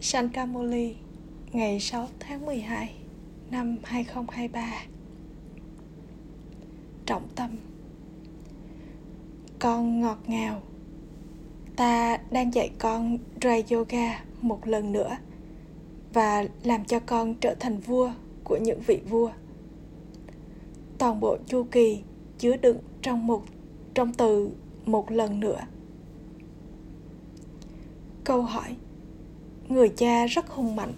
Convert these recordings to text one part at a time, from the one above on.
Sankamoli ngày 6 tháng 12 năm 2023 Trọng tâm Con ngọt ngào Ta đang dạy con dry yoga một lần nữa và làm cho con trở thành vua của những vị vua. Toàn bộ chu kỳ chứa đựng trong một, trong từ một lần nữa. Câu hỏi người cha rất hùng mạnh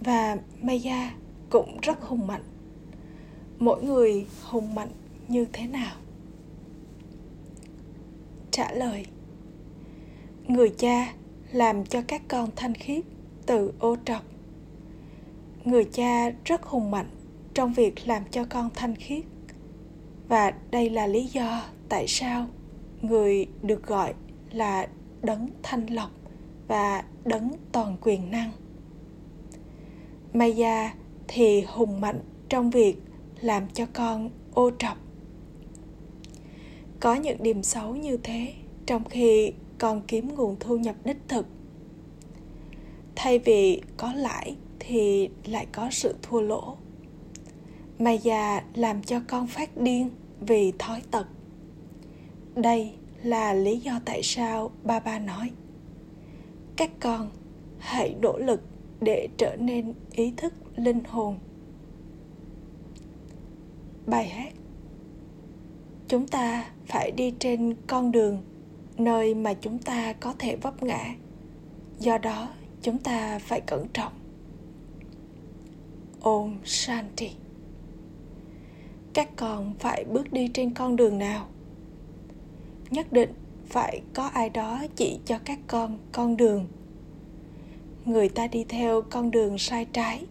và Maya cũng rất hùng mạnh. Mỗi người hùng mạnh như thế nào? Trả lời, Người cha làm cho các con thanh khiết từ ô trọc. Người cha rất hùng mạnh trong việc làm cho con thanh khiết. Và đây là lý do tại sao người được gọi là đấng thanh lọc và đấng toàn quyền năng. Maya thì hùng mạnh trong việc làm cho con ô trọc. Có những điểm xấu như thế trong khi con kiếm nguồn thu nhập đích thực. Thay vì có lãi thì lại có sự thua lỗ. Maya làm cho con phát điên vì thói tật. Đây là lý do tại sao ba ba nói các con, hãy nỗ lực để trở nên ý thức linh hồn. Bài hát, chúng ta phải đi trên con đường nơi mà chúng ta có thể vấp ngã, do đó chúng ta phải cẩn trọng. Ôm shanti. Các con phải bước đi trên con đường nào? Nhất định phải có ai đó chỉ cho các con con đường? Người ta đi theo con đường sai trái.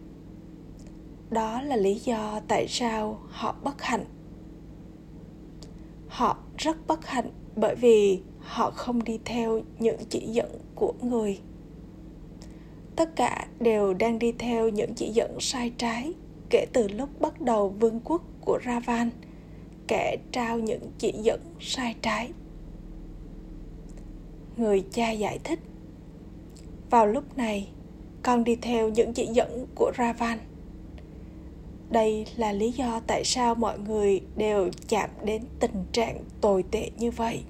Đó là lý do tại sao họ bất hạnh. Họ rất bất hạnh bởi vì họ không đi theo những chỉ dẫn của người. Tất cả đều đang đi theo những chỉ dẫn sai trái kể từ lúc bắt đầu vương quốc của ravan, kẻ trao những chỉ dẫn sai trái người cha giải thích. Vào lúc này, con đi theo những chỉ dẫn của ravan. Đây là lý do tại sao mọi người đều chạm đến tình trạng tồi tệ như vậy.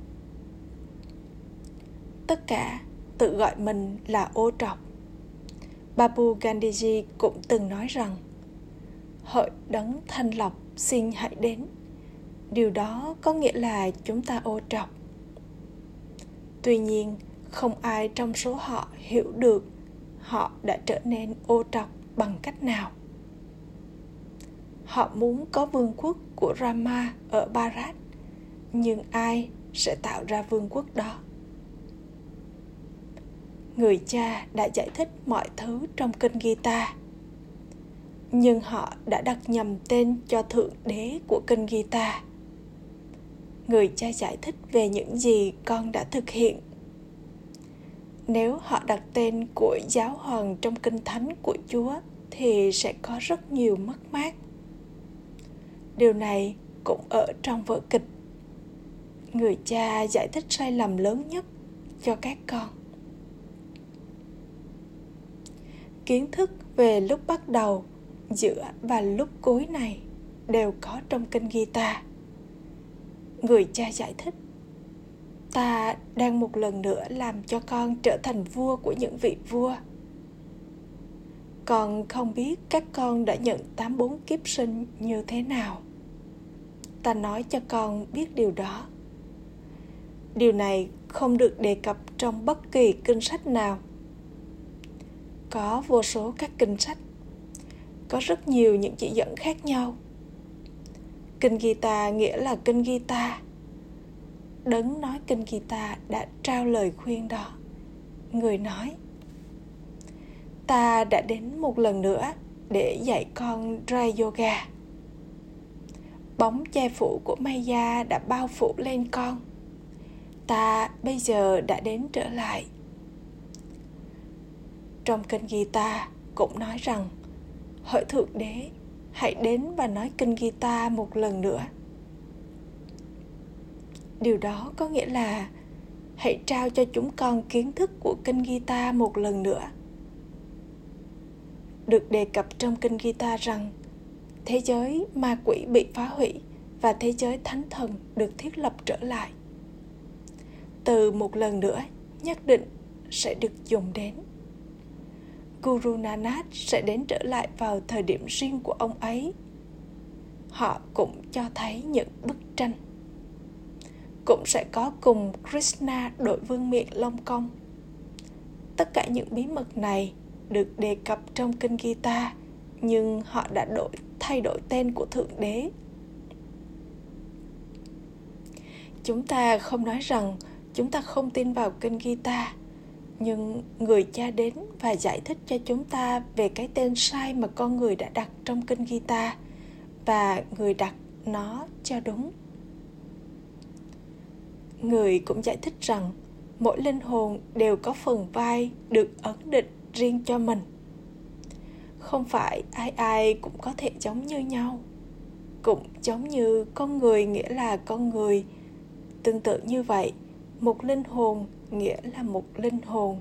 Tất cả tự gọi mình là ô trọc. Babu gandhiji cũng từng nói rằng, hội đấng thanh lọc xin hãy đến. Điều đó có nghĩa là chúng ta ô trọc tuy nhiên, không ai trong số họ hiểu được họ đã trở nên ô trọc bằng cách nào. Họ muốn có vương quốc của rama ở barat nhưng ai sẽ tạo ra vương quốc đó? Người cha đã giải thích mọi thứ trong kinh gita, nhưng họ đã đặt nhầm tên cho thượng đế của kinh gita người cha giải thích về những gì con đã thực hiện. Nếu họ đặt tên của giáo hoàng trong kinh thánh của chúa, thì sẽ có rất nhiều mất mát. Điều này cũng ở trong vở kịch. Người cha giải thích sai lầm lớn nhất cho các con. Kiến thức về lúc bắt đầu, giữa và lúc cuối này đều có trong kinh guitar Người cha giải thích, ta đang một lần nữa làm cho con trở thành vua của những vị vua. Con không biết các con đã nhận tám bốn kiếp sinh như thế nào. Ta nói cho con biết điều đó. Điều này không được đề cập trong bất kỳ kinh sách nào. Có vô số các kinh sách, có rất nhiều những chỉ dẫn khác nhau kinh gita nghĩa là kinh gita đấng nói kinh Gita đã trao lời khuyên đó. Người nói, ta đã đến một lần nữa để dạy con dry yoga. Bóng che phủ của Maya đã bao phủ lên con. Ta bây giờ đã đến trở lại. Trong kinh Gita cũng nói rằng, hỡi Thượng Đế, hãy đến và nói kinh guitar một lần nữa điều đó có nghĩa là hãy trao cho chúng con kiến thức của kinh guitar một lần nữa được đề cập trong kinh guitar rằng, thế giới ma quỷ bị phá hủy và thế giới thánh thần được thiết lập trở lại. Từ một lần nữa, nhất định sẽ được dùng đến. Guru Nanak sẽ đến trở lại vào thời điểm riêng của ông ấy. Họ cũng cho thấy những bức tranh. Cũng sẽ có cùng Krishna đội vương miện Long Công. Tất cả những bí mật này được đề cập trong kinh Gita, nhưng họ đã đổi thay đổi tên của Thượng Đế. Chúng ta không nói rằng chúng ta không tin vào kinh Gita, nhưng người cha đến và giải thích cho chúng ta về cái tên sai mà con người đã đặt trong kinh guitar và người đặt nó cho đúng. Người cũng giải thích rằng mỗi linh hồn đều có phần vai được ấn định riêng cho mình. Không phải ai ai cũng có thể giống như nhau. Cũng giống như con người nghĩa là con người. Tương tự như vậy một linh hồn nghĩa là một linh hồn.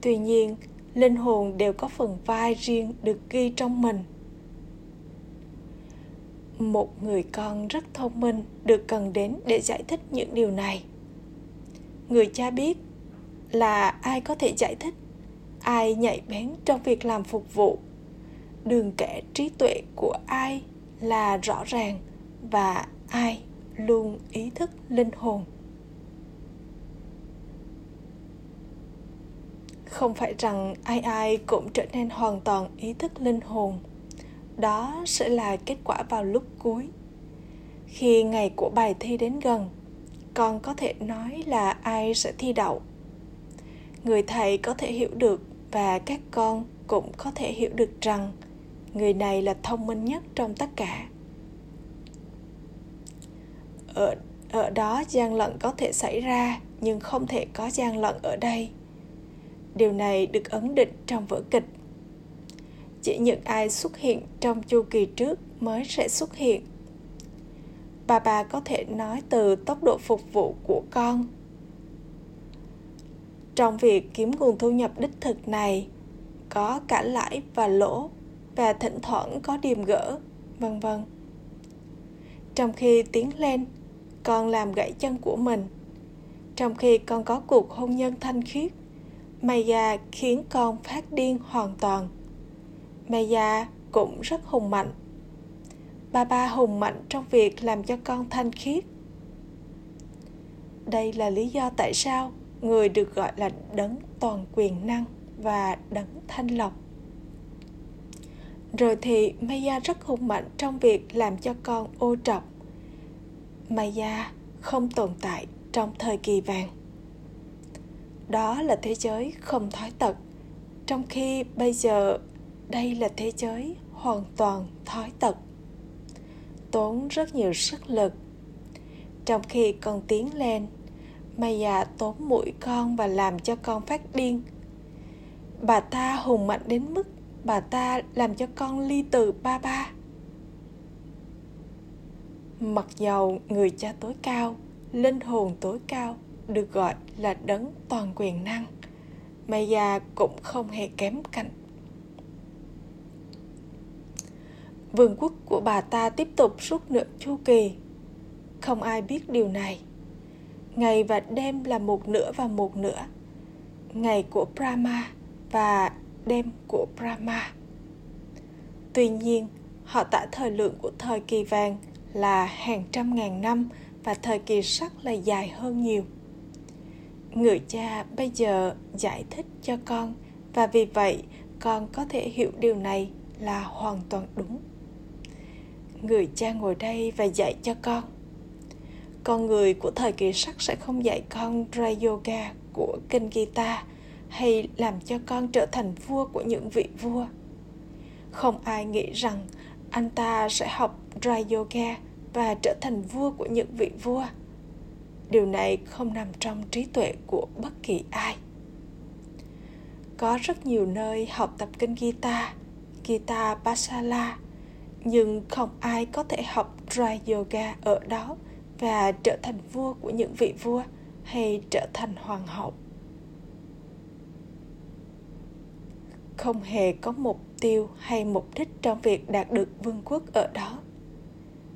Tuy nhiên, linh hồn đều có phần vai riêng được ghi trong mình. Một người con rất thông minh được cần đến để giải thích những điều này. Người cha biết là ai có thể giải thích, ai nhạy bén trong việc làm phục vụ. Đường kẻ trí tuệ của ai là rõ ràng và ai luôn ý thức linh hồn. Không phải rằng ai ai cũng trở nên hoàn toàn ý thức linh hồn. Đó sẽ là kết quả vào lúc cuối. Khi ngày của bài thi đến gần, con có thể nói là ai sẽ thi đậu. Người thầy có thể hiểu được và các con cũng có thể hiểu được rằng người này là thông minh nhất trong tất cả. Ở ở đó gian lận có thể xảy ra nhưng không thể có gian lận ở đây điều này được ấn định trong vở kịch. Chỉ những ai xuất hiện trong chu kỳ trước mới sẽ xuất hiện. Bà bà có thể nói từ tốc độ phục vụ của con. Trong việc kiếm nguồn thu nhập đích thực này, có cả lãi và lỗ và thỉnh thoảng có điềm gỡ, vân vân. Trong khi tiến lên, con làm gãy chân của mình. Trong khi con có cuộc hôn nhân thanh khiết maya khiến con phát điên hoàn toàn. Maya cũng rất hùng mạnh. Ba ba hùng mạnh trong việc làm cho con thanh khiết. Đây là lý do tại sao người được gọi là đấng toàn quyền năng và đấng thanh lọc. Rồi thì maya rất hùng mạnh trong việc làm cho con ô trọc. Maya không tồn tại trong thời kỳ vàng đó là thế giới không thói tật trong khi bây giờ đây là thế giới hoàn toàn thói tật tốn rất nhiều sức lực trong khi con tiến lên Maya à tốn mũi con và làm cho con phát điên. Bà ta hùng mạnh đến mức bà ta làm cho con ly từ ba ba. Mặc dầu người cha tối cao, linh hồn tối cao được gọi là đấng toàn quyền năng, Maya cũng không hề kém cạnh. Vương quốc của bà ta tiếp tục suốt nửa chu kỳ. Không ai biết điều này. Ngày và đêm là một nửa và một nửa. Ngày của brahma và đêm của brahma. Tuy nhiên họ tả thời lượng của thời kỳ vàng là hàng trăm ngàn năm và thời kỳ sắc là dài hơn nhiều người cha bây giờ giải thích cho con và vì vậy con có thể hiểu điều này là hoàn toàn đúng người cha ngồi đây và dạy cho con con người của thời kỳ sắc sẽ không dạy con ra yoga của kinh guitar hay làm cho con trở thành vua của những vị vua. Không ai nghĩ rằng anh ta sẽ học dry yoga và trở thành vua của những vị vua. Điều này không nằm trong trí tuệ của bất kỳ ai. Có rất nhiều nơi học tập kinh guitar, guitar basala, nhưng không ai có thể học dry yoga ở đó và trở thành vua của những vị vua hay trở thành hoàng hậu không hề có mục tiêu hay mục đích trong việc đạt được vương quốc ở đó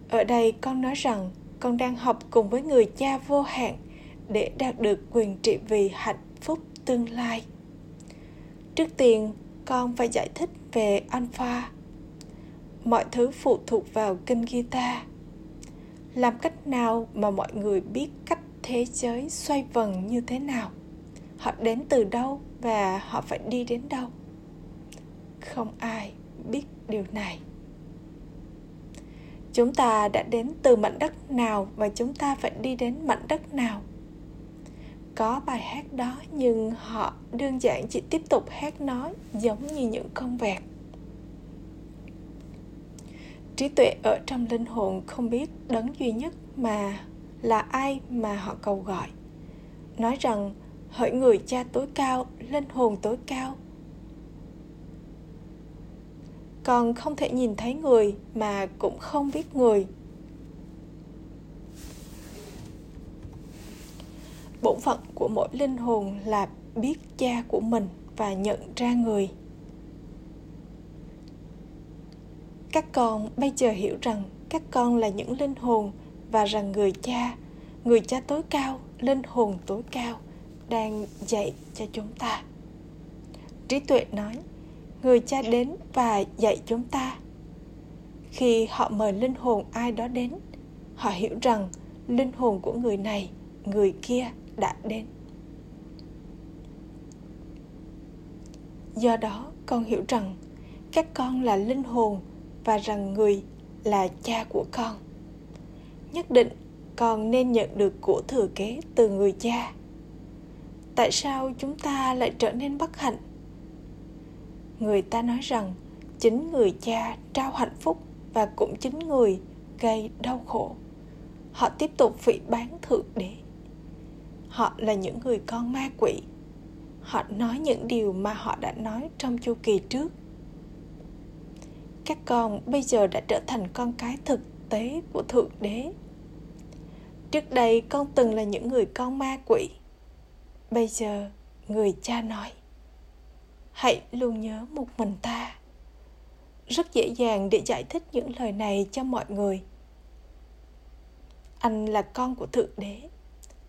ở đây con nói rằng con đang học cùng với người cha vô hạn để đạt được quyền trị vì hạnh phúc tương lai. Trước tiên, con phải giải thích về alpha. Mọi thứ phụ thuộc vào kinh guitar làm cách nào mà mọi người biết cách thế giới xoay vần như thế nào? Họ đến từ đâu và họ phải đi đến đâu? Không ai biết điều này chúng ta đã đến từ mảnh đất nào và chúng ta phải đi đến mảnh đất nào? Có bài hát đó nhưng họ đơn giản chỉ tiếp tục hát nó giống như những con vẹt. Trí tuệ ở trong linh hồn không biết đấng duy nhất mà là ai mà họ cầu gọi. Nói rằng, hỡi người cha tối cao, linh hồn tối cao còn không thể nhìn thấy người mà cũng không biết người. Bổn phận của mỗi linh hồn là biết cha của mình và nhận ra người. Các con bây giờ hiểu rằng các con là những linh hồn và rằng người cha người cha tối cao, linh hồn tối cao đang dạy cho chúng ta. Trí tuệ nói người cha đến và dạy chúng ta. Khi họ mời linh hồn ai đó đến, họ hiểu rằng linh hồn của người này, người kia đã đến. Do đó, con hiểu rằng các con là linh hồn và rằng người là cha của con. Nhất định con nên nhận được của thừa kế từ người cha. Tại sao chúng ta lại trở nên bất hạnh? Người ta nói rằng chính người cha trao hạnh phúc và cũng chính người gây đau khổ. Họ tiếp tục phỉ bán thượng đế. Họ là những người con ma quỷ. Họ nói những điều mà họ đã nói trong chu kỳ trước. Các con bây giờ đã trở thành con cái thực tế của thượng đế. Trước đây con từng là những người con ma quỷ. Bây giờ người cha nói hãy luôn nhớ một mình ta. Rất dễ dàng để giải thích những lời này cho mọi người. Anh là con của thượng đế.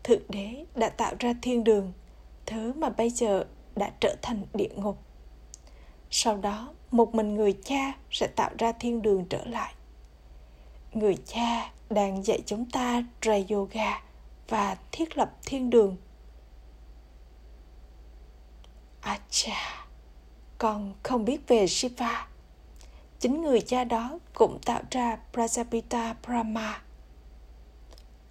Thượng đế đã tạo ra thiên đường, thứ mà bây giờ đã trở thành địa ngục. Sau đó, một mình người cha sẽ tạo ra thiên đường trở lại. Người cha đang dạy chúng ta ra yoga và thiết lập thiên đường. Acha con không biết về shiva. Chính người cha đó cũng tạo ra prajapita brahma.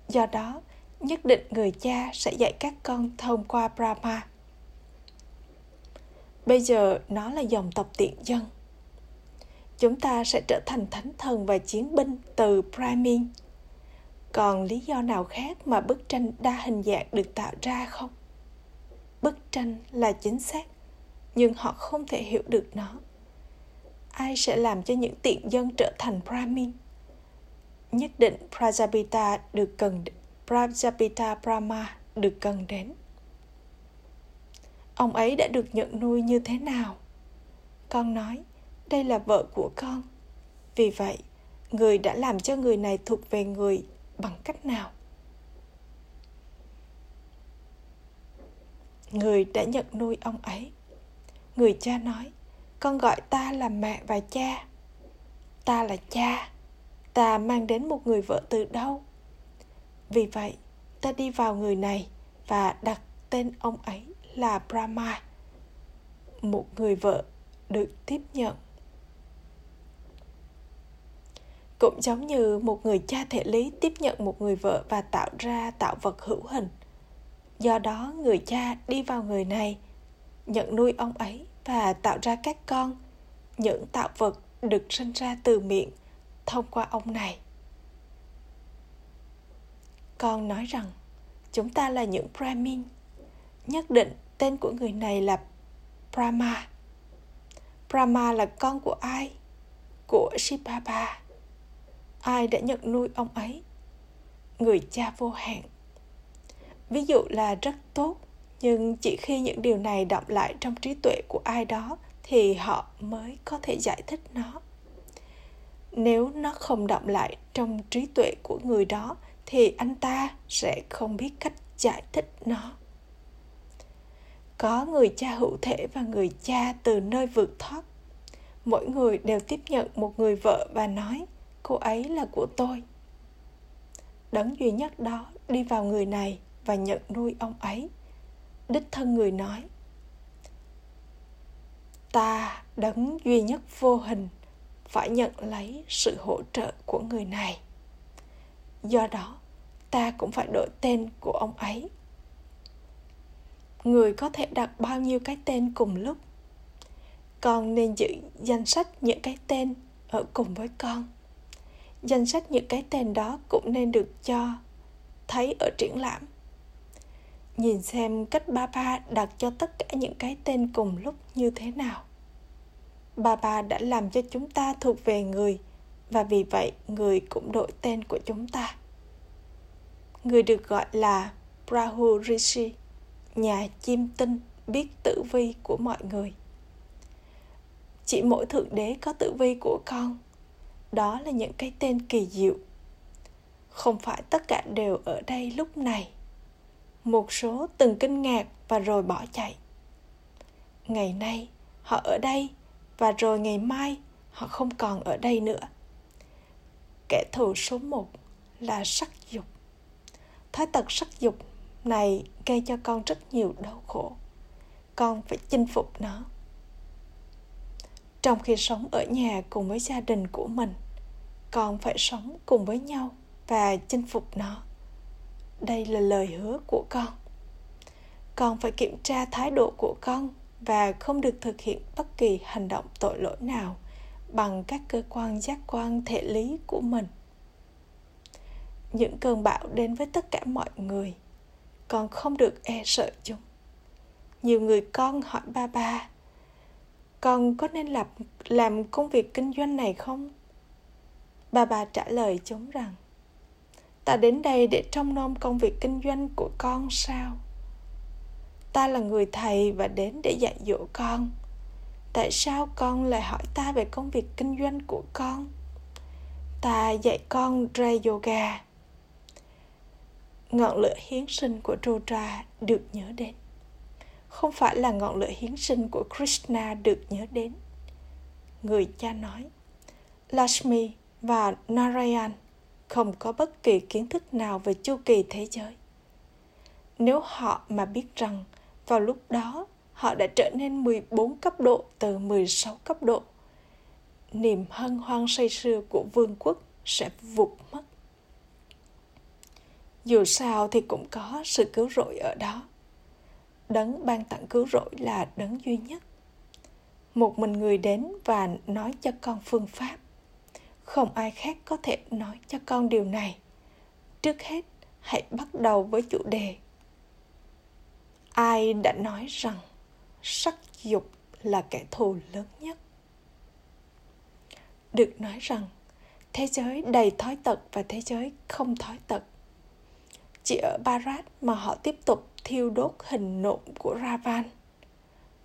Do đó nhất định người cha sẽ dạy các con thông qua brahma. Bây giờ nó là dòng tộc tiện dân. Chúng ta sẽ trở thành thánh thần và chiến binh từ Brahmin. Còn lý do nào khác mà bức tranh đa hình dạng được tạo ra không? Bức tranh là chính xác, nhưng họ không thể hiểu được nó. Ai sẽ làm cho những tiện dân trở thành Brahmin? Nhất định Prajapita được cần Prajapita Brahma được cần đến. Ông ấy đã được nhận nuôi như thế nào? Con nói, đây là vợ của con vì vậy người đã làm cho người này thuộc về người bằng cách nào người đã nhận nuôi ông ấy người cha nói, con gọi ta là mẹ và cha. Ta là cha. Ta mang đến một người vợ từ đâu? Vì vậy, ta đi vào người này và đặt tên ông ấy là brahma, một người vợ được tiếp nhận. Cũng giống như một người cha thể lý tiếp nhận một người vợ và tạo ra tạo vật hữu hình. Do đó, người cha đi vào người này nhận nuôi ông ấy và tạo ra các con, những tạo vật được sinh ra từ miệng thông qua ông này. Con nói rằng, chúng ta là những brahmin. Nhất định tên của người này là brahma. Brahma là con của ai? Của shibaba. Ai đã nhận nuôi ông ấy? Người cha vô hạn. Ví dụ là rất tốt nhưng chỉ khi những điều này động lại trong trí tuệ của ai đó thì họ mới có thể giải thích nó. Nếu nó không động lại trong trí tuệ của người đó, thì anh ta sẽ không biết cách giải thích nó. Có người cha hữu thể và người cha từ nơi vượt thoát. Mỗi người đều tiếp nhận một người vợ và nói, cô ấy là của tôi. Đấng duy nhất đó đi vào người này và nhận nuôi ông ấy đích thân người nói. Ta đấng duy nhất vô hình phải nhận lấy sự hỗ trợ của người này. Do đó, ta cũng phải đổi tên của ông ấy. Người có thể đặt bao nhiêu cái tên cùng lúc, con nên giữ danh sách những cái tên ở cùng với con. Danh sách những cái tên đó cũng nên được cho thấy ở triển lãm nhìn xem cách ba ba đặt cho tất cả những cái tên cùng lúc như thế nào ba ba đã làm cho chúng ta thuộc về người và vì vậy người cũng đổi tên của chúng ta người được gọi là Brahu Rishi, nhà chim tinh biết tử vi của mọi người. Chỉ mỗi thượng đế có tử vi của con, đó là những cái tên kỳ diệu. Không phải tất cả đều ở đây lúc này. Một số từng kinh ngạc và rồi bỏ chạy. Ngày nay, họ ở đây và rồi ngày mai họ không còn ở đây nữa. Kẻ thù số một là sắc dục Thói tật sắc dục này gây cho con rất nhiều đau khổ con phải chinh phục nó trong khi sống ở nhà cùng với gia đình của mình con phải sống cùng với nhau và chinh phục nó đây là lời hứa của con. Con phải kiểm tra thái độ của con và không được thực hiện bất kỳ hành động tội lỗi nào bằng các cơ quan giác quan thể lý của mình. Những cơn bão đến với tất cả mọi người, con không được e sợ chúng. Nhiều người con hỏi ba ba, con có nên làm làm công việc kinh doanh này không? Ba ba trả lời chúng rằng ta đến đây để trông nom công việc kinh doanh của con sao ta là người thầy và đến để dạy dỗ con tại sao con lại hỏi ta về công việc kinh doanh của con ta dạy con ra yoga ngọn lửa hiến sinh của Rudra được nhớ đến. Không phải là ngọn lửa hiến sinh của Krishna được nhớ đến. Người cha nói, Lakshmi và Narayan không có bất kỳ kiến thức nào về chu kỳ thế giới. Nếu họ mà biết rằng vào lúc đó họ đã trở nên 14 cấp độ từ 16 cấp độ, niềm hân hoan say sưa của vương quốc sẽ vụt mất. Dù sao thì cũng có sự cứu rỗi ở đó. Đấng ban tặng cứu rỗi là đấng duy nhất. Một mình người đến và nói cho con phương pháp không ai khác có thể nói cho con điều này trước hết, hãy bắt đầu với chủ đề ai đã nói rằng sắc dục là kẻ thù lớn nhất được nói rằng, thế giới đầy thói tật và thế giới không thói tật chỉ ở Barat mà họ tiếp tục thiêu đốt hình nộm của Ravan.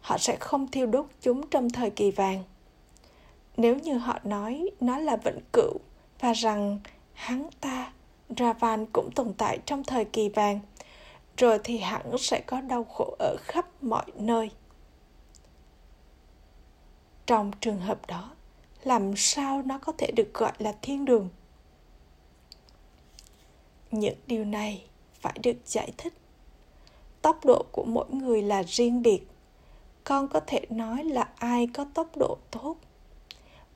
Họ sẽ không thiêu đốt chúng trong thời kỳ vàng. Nếu như họ nói nó là vĩnh cửu và rằng hắn ta, Ravan cũng tồn tại trong thời kỳ vàng, rồi thì hẳn sẽ có đau khổ ở khắp mọi nơi. Trong trường hợp đó, làm sao nó có thể được gọi là thiên đường? Những điều này phải được giải thích tốc độ của mỗi người là riêng biệt con có thể nói là ai có tốc độ tốt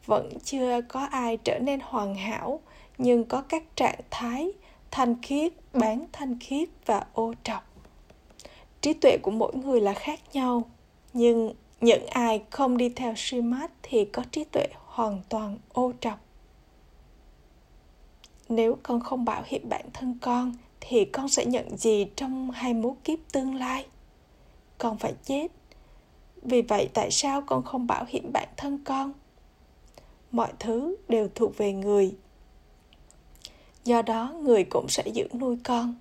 vẫn chưa có ai trở nên hoàn hảo, nhưng có các trạng thái thanh khiết, bán thanh khiết và ô trọc. Trí tuệ của mỗi người là khác nhau, nhưng những ai không đi theo Srimad thì có trí tuệ hoàn toàn ô trọc. Nếu con không bảo hiểm bản thân con, thì con sẽ nhận gì trong hai mối kiếp tương lai? Con phải chết. Vì vậy tại sao con không bảo hiểm bản thân con? Mọi thứ đều thuộc về người. Do đó người cũng sẽ dưỡng nuôi con.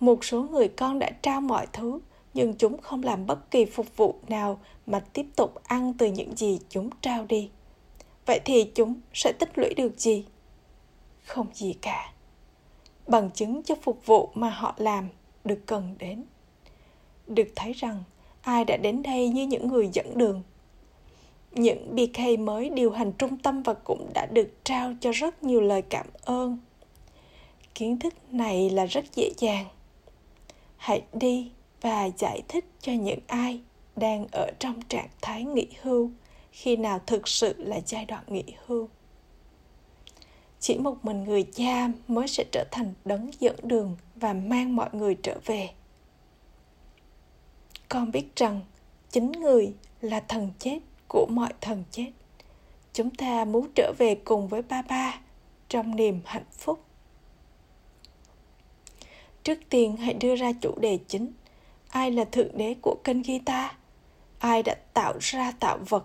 Một số người con đã trao mọi thứ, nhưng chúng không làm bất kỳ phục vụ nào mà tiếp tục ăn từ những gì chúng trao đi. Vậy thì chúng sẽ tích lũy được gì? Không gì cả. Bằng chứng cho phục vụ mà họ làm được cần đến. Được thấy rằng, ai đã đến đây như những người dẫn đường những BK mới điều hành trung tâm và cũng đã được trao cho rất nhiều lời cảm ơn. Kiến thức này là rất dễ dàng. Hãy đi và giải thích cho những ai đang ở trong trạng thái nghỉ hưu khi nào thực sự là giai đoạn nghỉ hưu. Chỉ một mình người cha mới sẽ trở thành đấng dẫn đường và mang mọi người trở về. Con biết rằng chính người là thần chết của mọi thần chết. Chúng ta muốn trở về cùng với ba ba trong niềm hạnh phúc. Trước tiên, hãy đưa ra chủ đề chính. Ai là thượng đế của kênh guitar? Ai đã tạo ra tạo vật?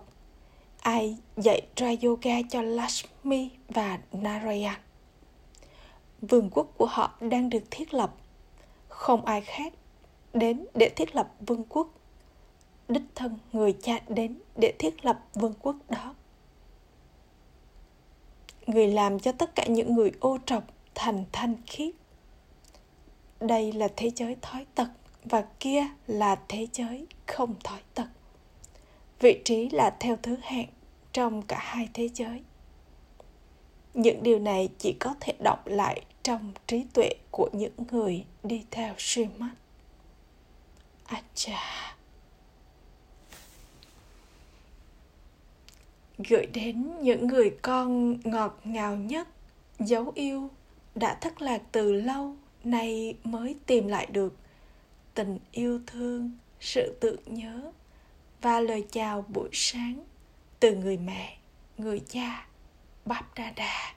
Ai dạy ra yoga cho Lakshmi và Narayan. Vương quốc của họ đang được thiết lập. Không ai khác đến để thiết lập vương quốc đích thân người cha đến để thiết lập vương quốc đó người làm cho tất cả những người ô trọc thành thanh khiết đây là thế giới thói tật và kia là thế giới không thói tật vị trí là theo thứ hạng trong cả hai thế giới những điều này chỉ có thể đọc lại trong trí tuệ của những người đi theo suy mắt. Acha. Gửi đến những người con ngọt ngào nhất, dấu yêu, đã thất lạc từ lâu, nay mới tìm lại được. Tình yêu thương, sự tưởng nhớ và lời chào buổi sáng từ người mẹ, người cha báp đa đa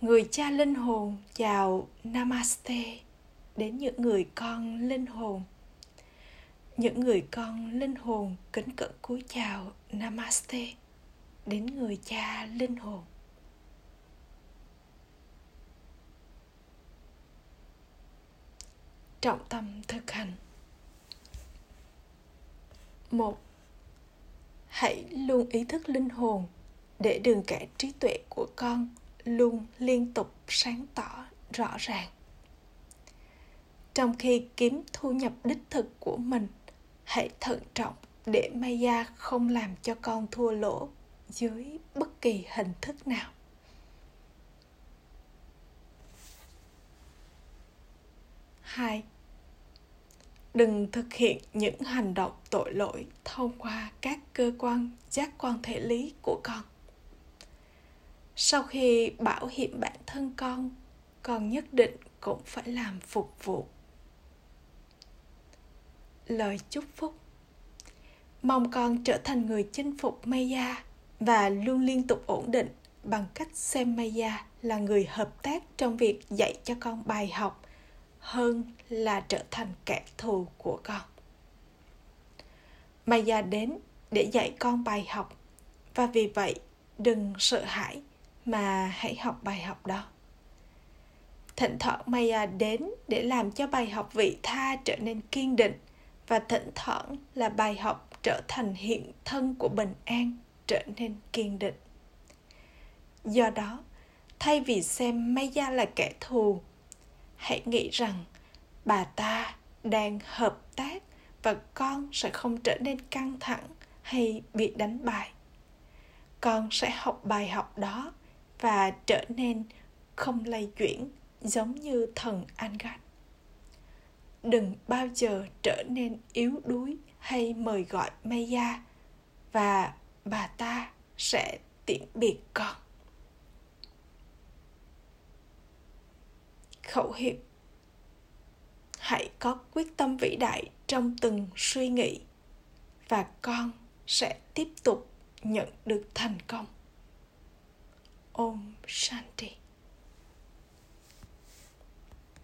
người cha linh hồn chào namaste đến những người con linh hồn. Những người con linh hồn kính cẩn cúi chào namaste đến người cha linh hồn. Trọng tâm thực hành. Một, hãy luôn ý thức linh hồn để đường kẻ trí tuệ của con luôn liên tục sáng tỏ rõ ràng. Trong khi kiếm thu nhập đích thực của mình, hãy thận trọng để maya không làm cho con thua lỗ dưới bất kỳ hình thức nào. Hai, đừng thực hiện những hành động tội lỗi thông qua các cơ quan, giác quan thể lý của con. Sau khi bảo hiểm bản thân con con nhất định cũng phải làm phục vụ. Lời chúc phúc. Mong con trở thành người chinh phục maya và luôn liên tục ổn định bằng cách xem Maya là người hợp tác trong việc dạy cho con bài học hơn là trở thành kẻ thù của con. Maya đến để dạy con bài học và vì vậy đừng sợ hãi mà hãy học bài học đó. Thỉnh thoảng Maya đến để làm cho bài học vị tha trở nên kiên định và thỉnh thoảng là bài học trở thành hiện thân của bình an trở nên kiên định do đó, thay vì xem maya là kẻ thù, hãy nghĩ rằng bà ta đang hợp tác và con sẽ không trở nên căng thẳng hay bị đánh bại con sẽ học bài học đó và trở nên không lay chuyển giống như thần Angat. Đừng bao giờ trở nên yếu đuối hay mời gọi Maya và bà ta sẽ tiễn biệt con. Khẩu hiệu hãy có quyết tâm vĩ đại trong từng suy nghĩ và con sẽ tiếp tục nhận được thành công. Om shanti.